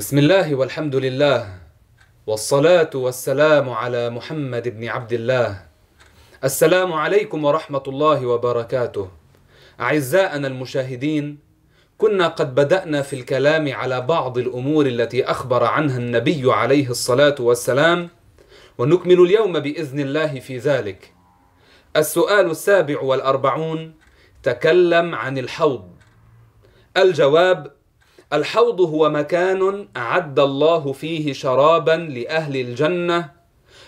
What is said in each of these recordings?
بسم الله والحمد لله والصلاة والسلام على محمد بن عبد الله. السلام عليكم ورحمة الله وبركاته. أعزائنا المشاهدين كنا قد بدأنا في الكلام على بعض الأمور التي أخبر عنها النبي عليه الصلاة والسلام ونكمل اليوم بإذن الله في ذلك. السؤال السابع والأربعون تكلم عن الحوض. الجواب الحوض هو مكان أعد الله فيه شرابا لأهل الجنة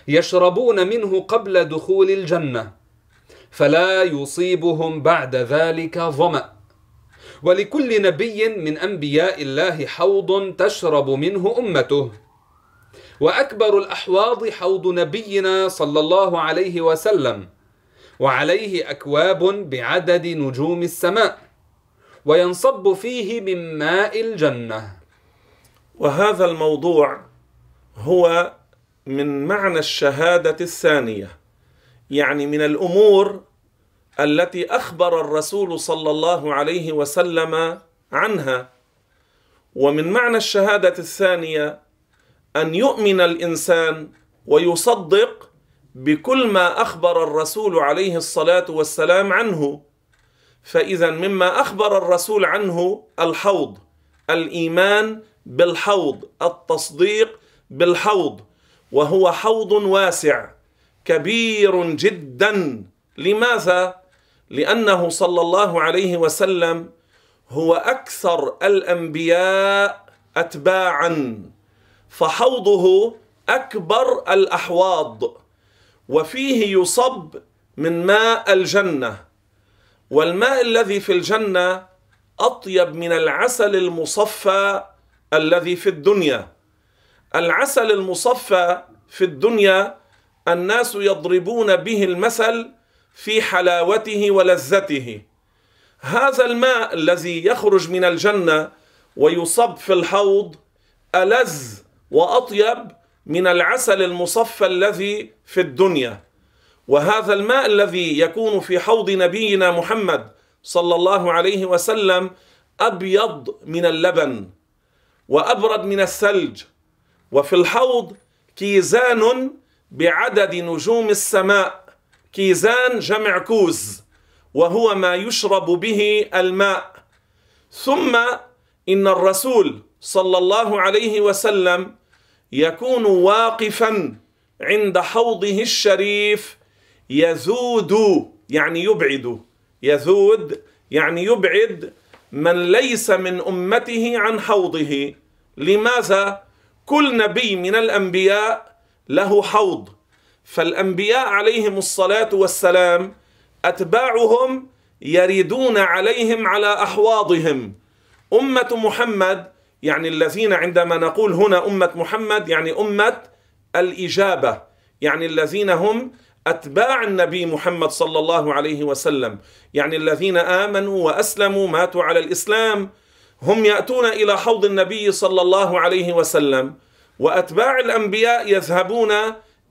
يشربون منه قبل دخول الجنة فلا يصيبهم بعد ذلك ظمأ. ولكل نبي من أنبياء الله حوض تشرب منه أمته. وأكبر الأحواض حوض نبينا صلى الله عليه وسلم وعليه أكواب بعدد نجوم السماء. وينصب فيه من ماء الجنة. وهذا الموضوع هو من معنى الشهادة الثانية يعني من الأمور التي أخبر الرسول صلى الله عليه وسلم عنها. ومن معنى الشهادة الثانية أن يؤمن الإنسان ويصدق بكل ما أخبر الرسول عليه الصلاة والسلام عنه. فإذا مما أخبر الرسول عنه الحوض الإيمان بالحوض التصديق بالحوض وهو حوض واسع كبير جدا. لماذا؟ لأنه صلى الله عليه وسلم هو أكثر الأنبياء اتباعا فحوضه أكبر الأحواض وفيه يصب من ماء الجنة. والماء الذي في الجنة أطيب من العسل المصفى الذي في الدنيا. العسل المصفى في الدنيا الناس يضربون به المثل في حلاوته ولذته. هذا الماء الذي يخرج من الجنة ويصب في الحوض ألذ وأطيب من العسل المصفى الذي في الدنيا. وهذا الماء الذي يكون في حوض نبينا محمد صلى الله عليه وسلم أبيض من اللبن وأبرد من الثلج. وفي الحوض كيزان بعدد نجوم السماء كيزان جمع كوز وهو ما يشرب به الماء. ثم إن الرسول صلى الله عليه وسلم يكون واقفا عند حوضه الشريف يذود يعني يبعد. يذود يعني يبعد من ليس من أمته عن حوضه. لماذا؟ كل نبي من الأنبياء له حوض. فالأنبياء عليهم الصلاة والسلام أتباعهم يريدون عليهم على أحواضهم. أمة محمد يعني الذين عندما نقول هنا أمة محمد يعني أمة الإجابة. يعني الذين هم أتباع النبي محمد صلى الله عليه وسلم. يعني الذين آمنوا وأسلموا ماتوا على الإسلام. هم يأتون إلى حوض النبي صلى الله عليه وسلم. وأتباع الأنبياء يذهبون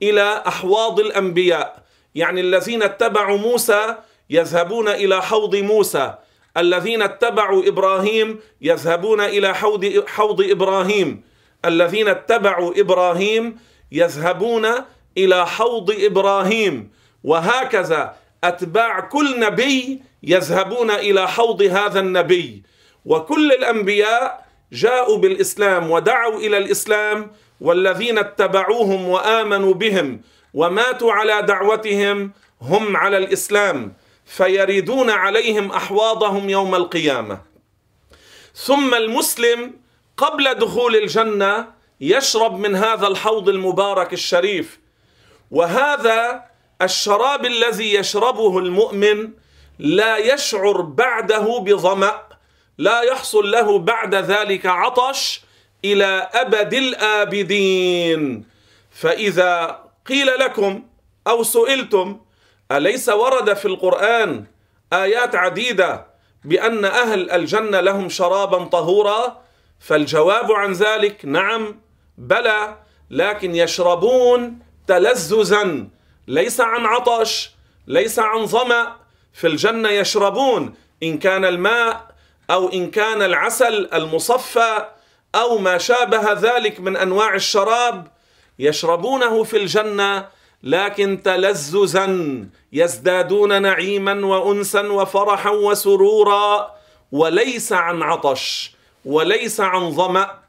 إلى أحواض الأنبياء. يعني الذين اتبعوا موسى يذهبون إلى حوض موسى. الذين اتبعوا إبراهيم يذهبون إلى حوض حوض إبراهيم. الذين اتبعوا إبراهيم يذهبون إلى حوض إبراهيم. وهكذا أتباع كل نبي يذهبون إلى حوض هذا النبي. وكل الأنبياء جاءوا بالإسلام ودعوا إلى الإسلام والذين اتبعوهم وآمنوا بهم وماتوا على دعوتهم هم على الإسلام فيريدون عليهم أحواضهم يوم القيامة. ثم المسلم قبل دخول الجنة يشرب من هذا الحوض المبارك الشريف. وهذا الشراب الذي يشربه المؤمن لا يشعر بعده بظمأ لا يحصل له بعد ذلك عطش إلى أبد الآبدين. فإذا قيل لكم أو سئلتم أليس ورد في القرآن آيات عديدة بأن أهل الجنة لهم شرابا طهورا؟ فالجواب عن ذلك نعم بلى لكن يشربون تلذذا. ليس عن عطش ليس عن ظمأ. في الجنة يشربون إن كان الماء أو إن كان العسل المصفى أو ما شابه ذلك من أنواع الشراب يشربونه في الجنة لكن تلذذا. يزدادون نعيما وانسا وفرحا وسرورا. وليس عن عطش وليس عن ظمأ.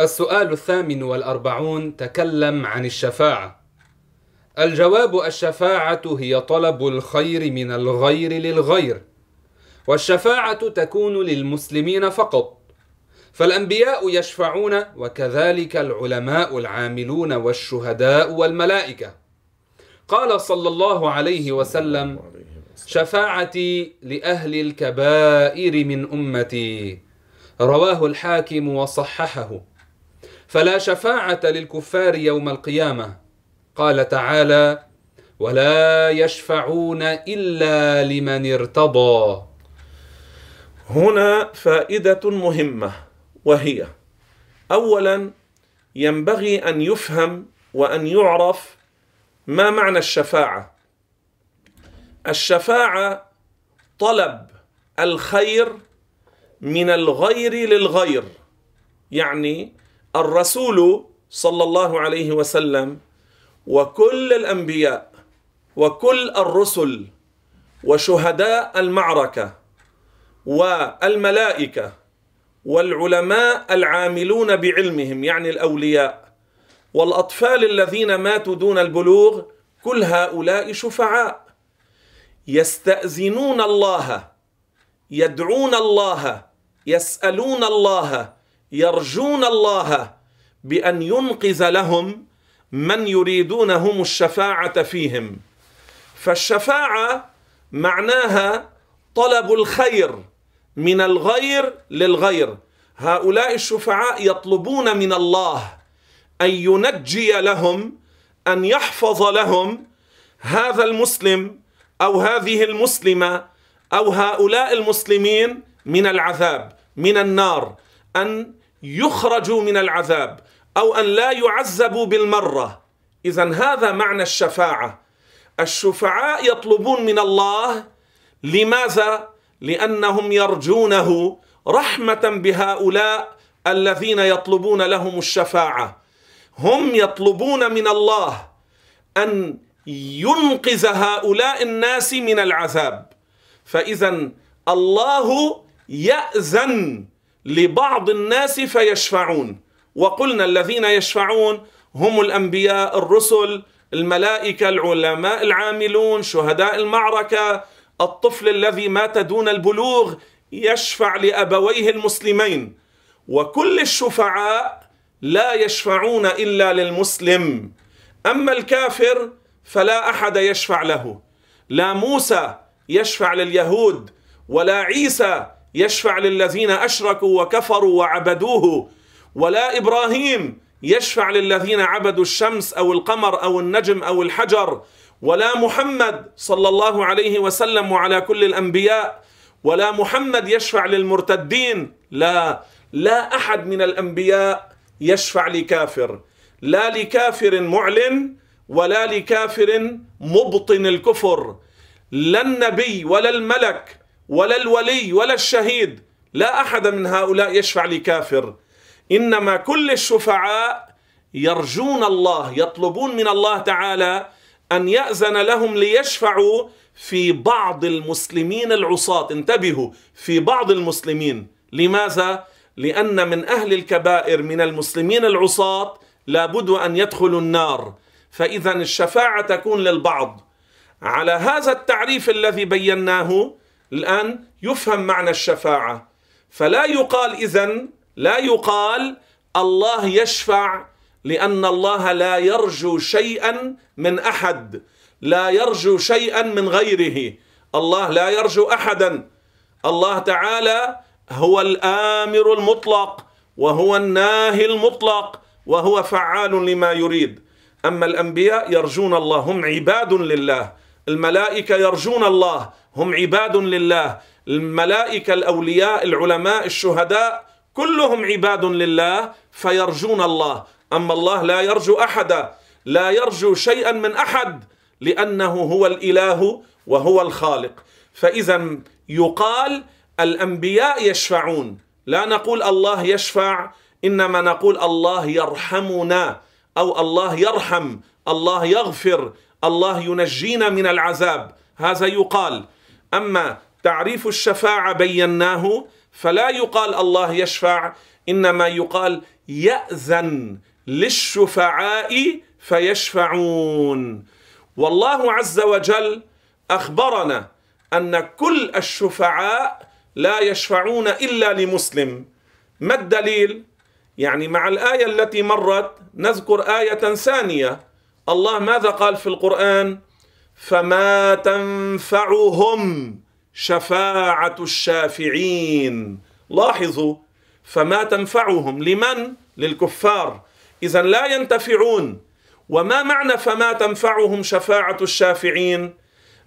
السؤال الثامن والأربعون تكلم عن الشفاعة. الجواب الشفاعة هي طلب الخير من الغير للغير والشفاعة تكون للمسلمين فقط. فالأنبياء يشفعون وكذلك العلماء العاملون والشهداء والملائكة. قال صلى الله عليه وسلم شفاعتي لأهل الكبائر من أمتي. رواه الحاكم وصححه. فلا شفاعة للكفار يوم القيامة. قال تعالى ولا يشفعون إلا لمن ارتضى. هنا فائدة مهمة وهي أولا ينبغي أن يفهم وأن يعرف ما معنى الشفاعة. الشفاعة طلب الخير من الغير للغير يعني الرسول صلى الله عليه وسلم وكل الأنبياء وكل الرسل وشهداء المعركة والملائكة والعلماء العاملون بعلمهم يعني الأولياء والأطفال الذين ماتوا دون البلوغ كل هؤلاء شفعاء. يستأذنون الله يدعون الله يسألون الله يرجون الله بأن ينقذ لهم من يريدونهم الشفاعة فيهم. فالشفاعة معناها طلب الخير من الغير للغير. هؤلاء الشفعاء يطلبون من الله أن ينجي لهم أن يحفظ لهم هذا المسلم أو هذه المسلمة أو هؤلاء المسلمين من العذاب من النار. أن يخرجوا من العذاب أو أن لا يعذبوا بالمرة. اذا هذا معنى الشفاعة. الشفعاء يطلبون من الله لماذا؟ لأنهم يرجونه رحمة بهؤلاء الذين يطلبون لهم الشفاعة. هم يطلبون من الله أن ينقذ هؤلاء الناس من العذاب. فاذا الله يأذن لبعض الناس فيشفعون. وقلنا الذين يشفعون هم الأنبياء الرسل الملائكة العلماء العاملون شهداء المعركة. الطفل الذي مات دون البلوغ يشفع لأبويه المسلمين. وكل الشفعاء لا يشفعون إلا للمسلم. أما الكافر فلا أحد يشفع له. لا موسى يشفع لليهود ولا عيسى يشفع للذين أشركوا وكفروا وعبدوه. ولا إبراهيم يشفع للذين عبدوا الشمس أو القمر أو النجم أو الحجر. ولا محمد صلى الله عليه وسلم وعلى كل الأنبياء. ولا محمد يشفع للمرتدين. لا لا أحد من الأنبياء يشفع لكافر. لا لكافر معلن ولا لكافر مبطن الكفر. لا النبي ولا الملك ولا الولي ولا الشهيد لا أحد من هؤلاء يشفع لكافر إنما كل الشفعاء يرجون الله يطلبون من الله تعالى أن يأذن لهم ليشفعوا في بعض المسلمين العصاة. انتبهوا في بعض المسلمين. لماذا؟ لأن من أهل الكبائر من المسلمين العصاة لابد أن يدخلوا النار. فإذا الشفاعة تكون للبعض. على هذا التعريف الذي بيناه الآن يفهم معنى الشفاعة. فلا يقال اذا لا يقال الله يشفع لأن الله لا يرجو شيئا من أحد لا يرجو شيئا من غيره. الله لا يرجو احدا. الله تعالى هو الآمر المطلق وهو الناهي المطلق وهو فعال لما يريد. أما الأنبياء يرجون الله هم عباد لله. الملائكة يرجون الله هم عباد لله. الملائكة الأولياء العلماء الشهداء كلهم عباد لله فيرجون الله. أما الله لا يرجو أحدا لا يرجو شيئا من أحد لأنه هو الإله وهو الخالق. فإذا يقال الأنبياء يشفعون. لا نقول الله يشفع إنما نقول الله يرحمنا أو الله يرحم الله يغفر الله ينجينا من العذاب. هذا يقال. أما تعريف الشفاعة بيناه فلا يقال الله يشفع إنما يقال يأذن للشفعاء فيشفعون. والله عز وجل أخبرنا أن كل الشفعاء لا يشفعون إلا لمسلم. ما الدليل؟ يعني مع الآية التي مرت نذكر آية ثانية. الله ماذا قال في القرآن؟ فما تنفعهم شفاعه الشافعين. لاحظوا فما تنفعهم لمن؟ للكفار. اذا لا ينتفعون. وما معنى فما تنفعهم شفاعه الشافعين؟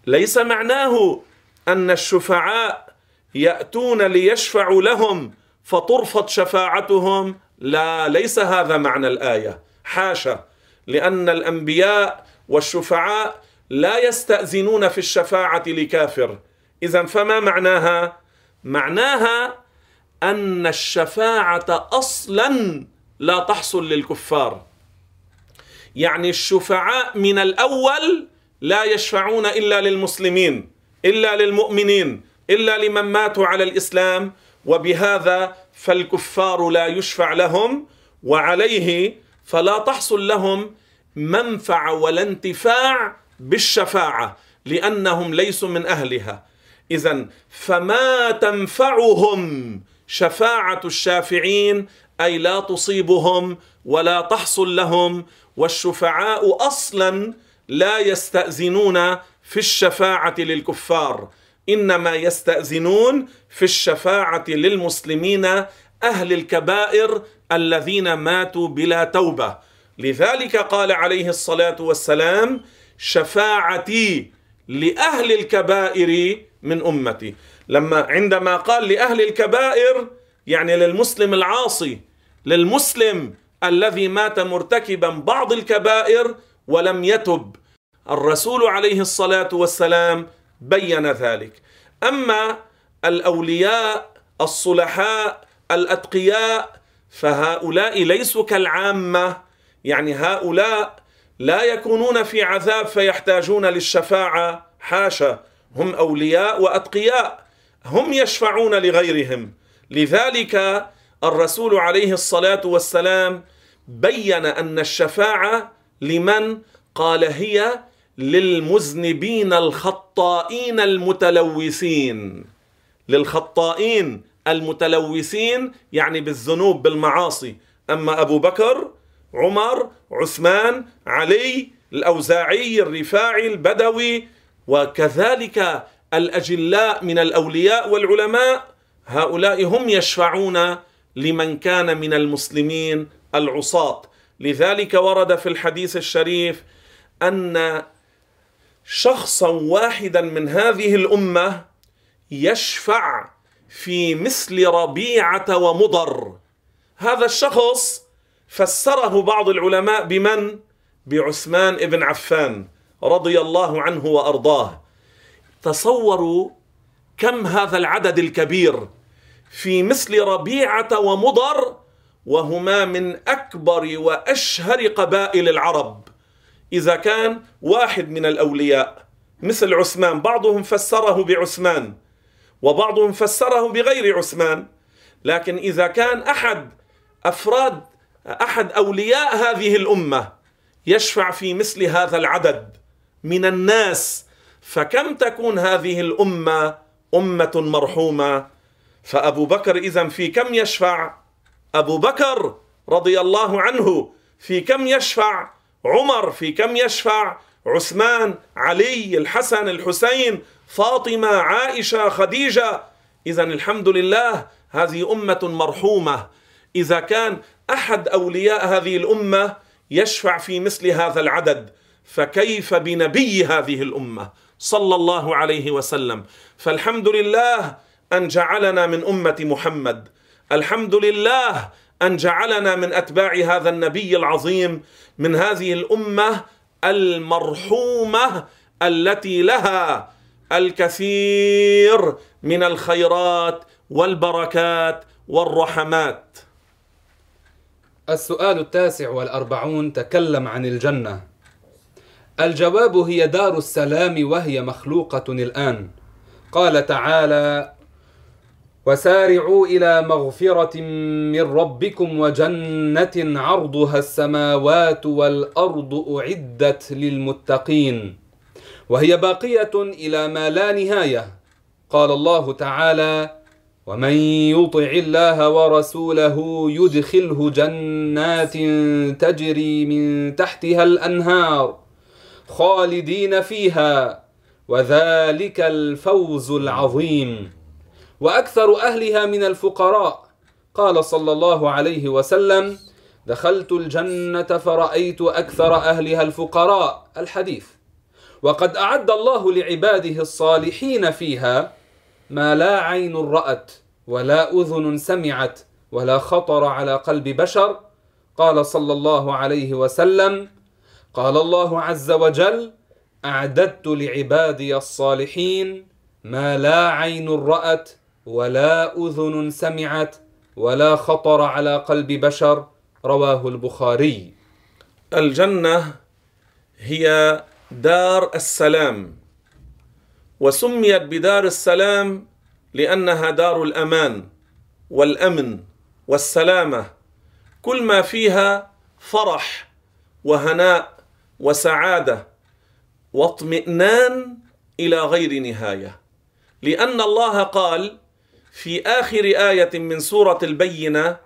ليس معناه أن الشفعاء يأتون ليشفعوا لهم فترفض شفاعتهم. لا ليس هذا معنى الآية. حاشا. لأن الأنبياء والشفعاء لا يستأذنون في الشفاعة لكافر. إذا فما معناها؟ معناها أن الشفاعة أصلا لا تحصل للكفار. يعني الشفعاء من الأول لا يشفعون إلا للمسلمين إلا للمؤمنين إلا لمن ماتوا على الإسلام. وبهذا فالكفار لا يشفع لهم وعليه فلا تحصل لهم منفعه ولا انتفاع بالشفاعة لأنهم ليسوا من أهلها. اذا فما تنفعهم شفاعة الشافعين أي لا تصيبهم ولا تحصل لهم والشفعاء أصلا لا يستأذنون في الشفاعة للكفار إنما يستأذنون في الشفاعة للمسلمين أهل الكبائر الذين ماتوا بلا توبة. لذلك قال عليه الصلاة والسلام شفاعتي لأهل الكبائر من أمتي. لما عندما قال لأهل الكبائر يعني للمسلم العاصي للمسلم الذي مات مرتكبا بعض الكبائر ولم يتب الرسول عليه الصلاة والسلام بين ذلك. أما الأولياء الصلحاء الأتقياء فهؤلاء ليسوا كالعامة. يعني هؤلاء لا يكونون في عذاب فيحتاجون للشفاعة. حاشا هم أولياء وأتقياء هم يشفعون لغيرهم. لذلك الرسول عليه الصلاة والسلام بين أن الشفاعة لمن؟ قال هي للمذنبين الخطائين المتلوثين. للخطائين المتلوثين يعني بالذنوب بالمعاصي. أما أبو بكر عمر عثمان علي الأوزاعي الرفاعي البدوي وكذلك الأجلاء من الأولياء والعلماء هؤلاء هم يشفعون لمن كان من المسلمين العصاة. لذلك ورد في الحديث الشريف أن شخصا واحدا من هذه الأمة يشفع في مثل ربيعة ومضر. هذا الشخص فسره بعض العلماء بمن؟ بعثمان بن عفان رضي الله عنه وأرضاه. تصوروا كم هذا العدد الكبير في مثل ربيعة ومضر وهما من أكبر وأشهر قبائل العرب. إذا كان واحد من الأولياء مثل عثمان بعضهم فسره بعثمان. وبعضهم فسره بغير عثمان. لكن إذا كان أحد أفراد أحد أولياء هذه الأمة يشفع في مثل هذا العدد من الناس فكم تكون هذه الأمة أمة مرحومة؟ فأبو بكر اذا في كم يشفع؟ أبو بكر رضي الله عنه في كم يشفع؟ عمر في كم يشفع؟ عثمان علي الحسن الحسين فاطمة عائشة خديجة. اذا الحمد لله هذه أمة مرحومة. إذا كان أحد أولياء هذه الأمة يشفع في مثل هذا العدد فكيف بنبي هذه الأمة؟ صلى الله عليه وسلم. فالحمد لله أن جعلنا من أمة محمد. الحمد لله أن جعلنا من أتباع هذا النبي العظيم من هذه الأمة المرحومة التي لها الكثير من الخيرات والبركات والرحمات. السؤال التاسع والأربعون تكلم عن الجنة. الجواب هي دار السلام وهي مخلوقة الآن. قال تعالى وسارعوا إلى مغفرة من ربكم وجنة عرضها السماوات والأرض أعدت للمتقين. وهي باقية إلى ما لا نهاية. قال الله تعالى ومن يطع الله ورسوله يدخله جنات تجري من تحتها الأنهار خالدين فيها وذلك الفوز العظيم. وأكثر أهلها من الفقراء. قال صلى الله عليه وسلم دخلت الجنة فرأيت أكثر أهلها الفقراء. الحديث. وقد أعد الله لعباده الصالحين فيها ما لا عين رأت ولا أذن سمعت ولا خطر على قلب بشر. قال صلى الله عليه وسلم قال الله عز وجل أعددت لعبادي الصالحين ما لا عين رأت ولا أذن سمعت ولا خطر على قلب بشر. رواه البخاري. الجنة هي دار السلام. وسميت بدار السلام لأنها دار الأمان والأمن والسلامة. كل ما فيها فرح وهناء وسعادة واطمئنان إلى غير نهاية. لأن الله قال في آخر آية من سورة البينة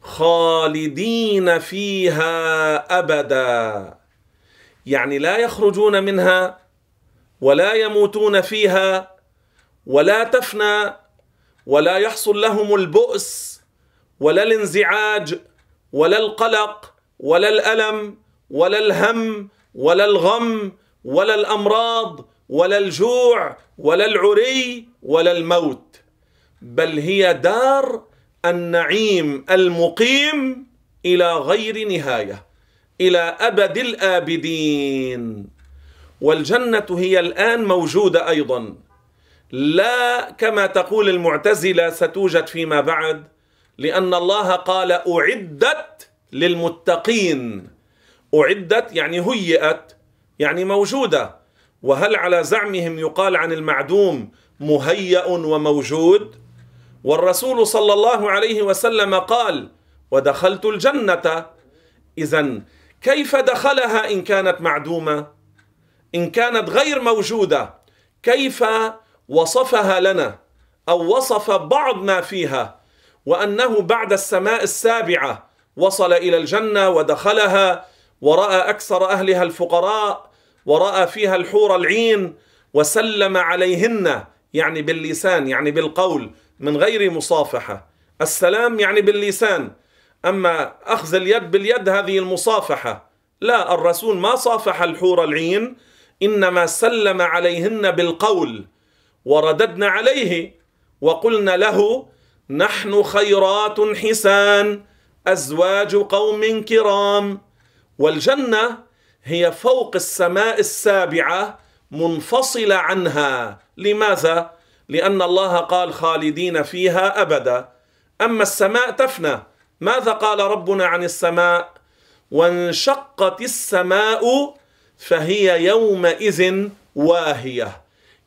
خالدين فيها أبدا. يعني لا يخرجون منها ولا يموتون فيها ولا تفنى ولا يحصل لهم البؤس ولا الانزعاج ولا القلق ولا الألم ولا الهم ولا الغم ولا الأمراض ولا الجوع ولا العري ولا الموت. بل هي دار النعيم المقيم إلى غير نهاية. إلى أبد الآبدين. والجنة هي الآن موجودة أيضا. لا كما تقول المعتزلة ستوجد فيما بعد لأن الله قال أعدت للمتقين. أعدت يعني هيئت يعني موجودة. وهل على زعمهم يقال عن المعدوم مهيأ وموجود؟ والرسول صلى الله عليه وسلم قال ودخلت الجنة. اذا كيف دخلها إن كانت معدومة؟ إن كانت غير موجودة كيف وصفها لنا؟ أو وصف بعض ما فيها وأنه بعد السماء السابعة وصل إلى الجنة ودخلها ورأى أكثر أهلها الفقراء ورأى فيها الحور العين وسلم عليهن يعني باللسان يعني بالقول من غير مصافحة. السلام يعني باللسان. أما أخذ اليد باليد هذه المصافحة. لا الرسول ما صافح الحور العين إنما سلم عليهن بالقول ورددنا عليه وقلنا له نحن خيرات حسان أزواج قوم كرام. والجنة هي فوق السماء السابعة منفصله عنها. لماذا؟ لأن الله قال خالدين فيها أبدا. أما السماء تفنى ماذا قال ربنا عن السماء؟ وانشقت السماء فهي يومئذ واهية.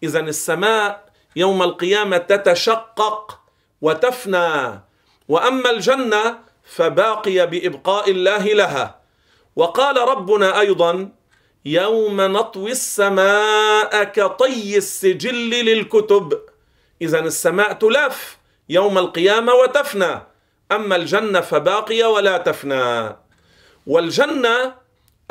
اذا السماء يوم القيامة تتشقق وتفنى. وأما الجنة فباقيه بإبقاء الله لها. وقال ربنا أيضا يوم نطوي السماء كطي السجل للكتب. اذا السماء تلف يوم القيامة وتفنى. أما الجنة فباقية ولا تفنى. والجنة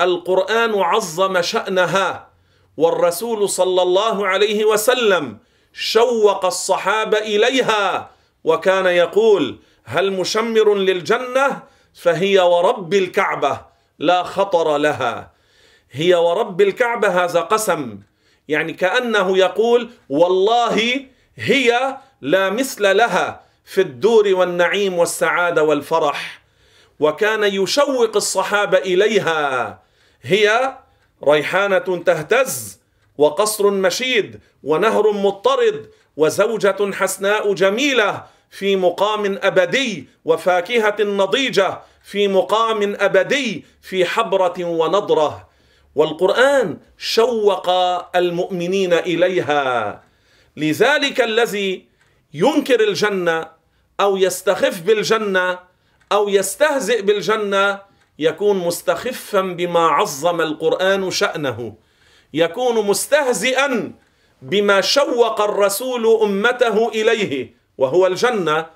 القرآن عظم شأنها والرسول صلى الله عليه وسلم شوق الصحابة إليها وكان يقول هل مشمر للجنة؟ فهي ورب الكعبة لا خطر لها. هي ورب الكعبة هذا قسم يعني كأنه يقول والله هي لا مثل لها. في الدور والنعيم والسعادة والفرح وكان يشوق الصحابة إليها. هي ريحانة تهتز وقصر مشيد ونهر مضطرد وزوجة حسناء جميلة في مقام أبدي وفاكهة نضيجة في مقام أبدي في حبرة ونضرة. والقرآن شوق المؤمنين إليها. لذلك الذي ينكر الجنة أو يستخف بالجنة أو يستهزئ بالجنة يكون مستخفا بما عظم القرآن شأنه. يكون مستهزئا بما شوق الرسول أمته إليه وهو الجنة.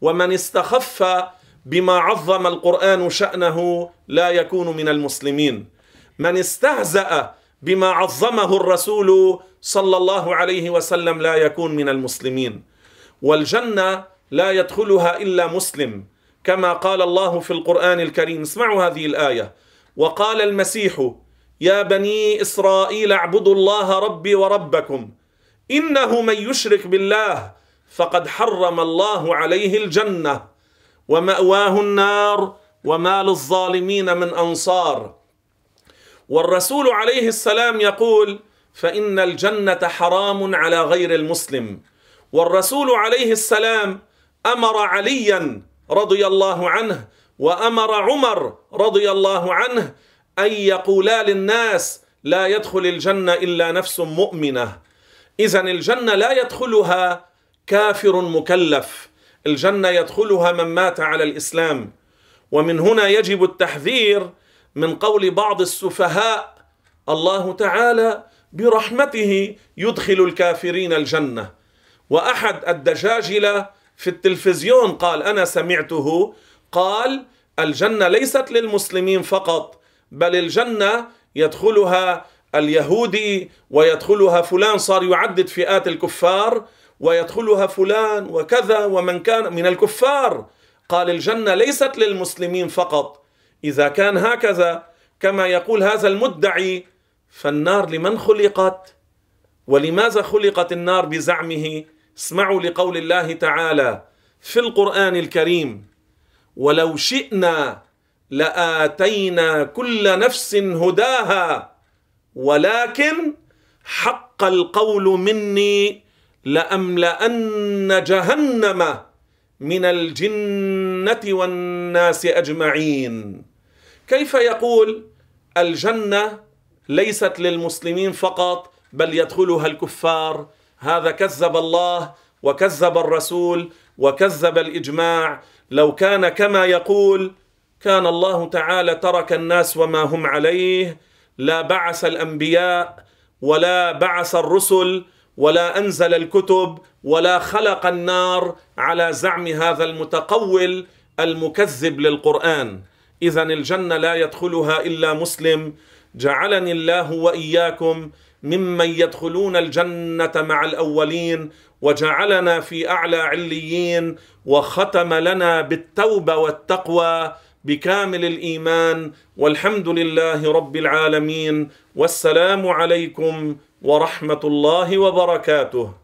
ومن استخف بما عظم القرآن شأنه لا يكون من المسلمين. من استهزأ بما عظمه الرسول صلى الله عليه وسلم لا يكون من المسلمين. والجنة لا يدخلها إلا مسلم كما قال الله في القرآن الكريم. اسمعوا هذه الآية. وقال المسيح يا بني إسرائيل اعبدوا الله ربي وربكم إنه من يشرك بالله فقد حرم الله عليه الجنة ومأواه النار وما للظالمين من أنصار. والرسول عليه السلام يقول فإن الجنة حرام على غير المسلم. والرسول عليه السلام أمر عليا رضي الله عنه وأمر عمر رضي الله عنه أن يقولا للناس لا يدخل الجنة إلا نفس مؤمنة. اذا الجنة لا يدخلها كافر مكلف. الجنة يدخلها من مات على الإسلام. ومن هنا يجب التحذير من قول بعض السفهاء الله تعالى برحمته يدخل الكافرين الجنة. وأحد الدجاجله في التلفزيون قال أنا سمعته قال الجنة ليست للمسلمين فقط بل الجنة يدخلها اليهودي ويدخلها فلان صار يعدد فئات الكفار ويدخلها فلان وكذا ومن كان من الكفار. قال الجنة ليست للمسلمين فقط. إذا كان هكذا كما يقول هذا المدعي فالنار لمن خلقت؟ ولماذا خلقت النار بزعمه؟ اسمعوا لقول الله تعالى في القرآن الكريم ولو شئنا لآتينا كل نفس هداها ولكن حق القول مني لأملأن جهنم من الجنة والناس أجمعين. كيف يقول الجنة ليست للمسلمين فقط بل يدخلها الكفار هذا كذب الله وكذب الرسول وكذب الإجماع. لو كان كما يقول كان الله تعالى ترك الناس وما هم عليه. لا بعث الأنبياء ولا بعث الرسل ولا أنزل الكتب ولا خلق النار على زعم هذا المتقول المكذب للقرآن. اذا الجنة لا يدخلها إلا مسلم. جعلني الله وإياكم ممن يدخلون الجنة مع الأولين وجعلنا في أعلى عليين وختم لنا بالتوبة والتقوى بكامل الإيمان والحمد لله رب العالمين والسلام عليكم ورحمة الله وبركاته